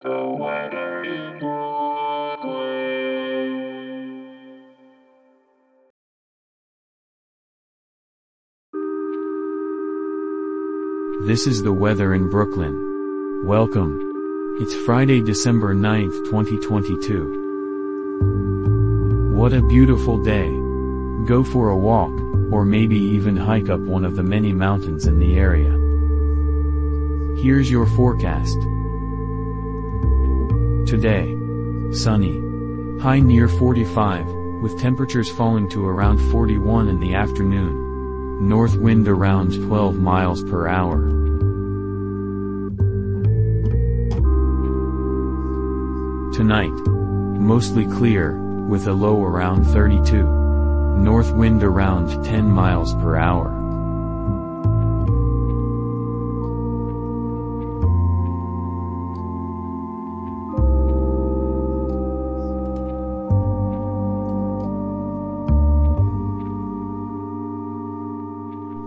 This is the weather in Brooklyn. Welcome. It's Friday, December 9th, 2022. What a beautiful day. Go for a walk, or maybe even hike up one of the many mountains in the area. Here's your forecast. Today. Sunny. High near 45, with temperatures falling to around 41 in the afternoon. North wind around 12 miles per hour. Tonight. Mostly clear, with a low around 32. North wind around 10 miles per hour.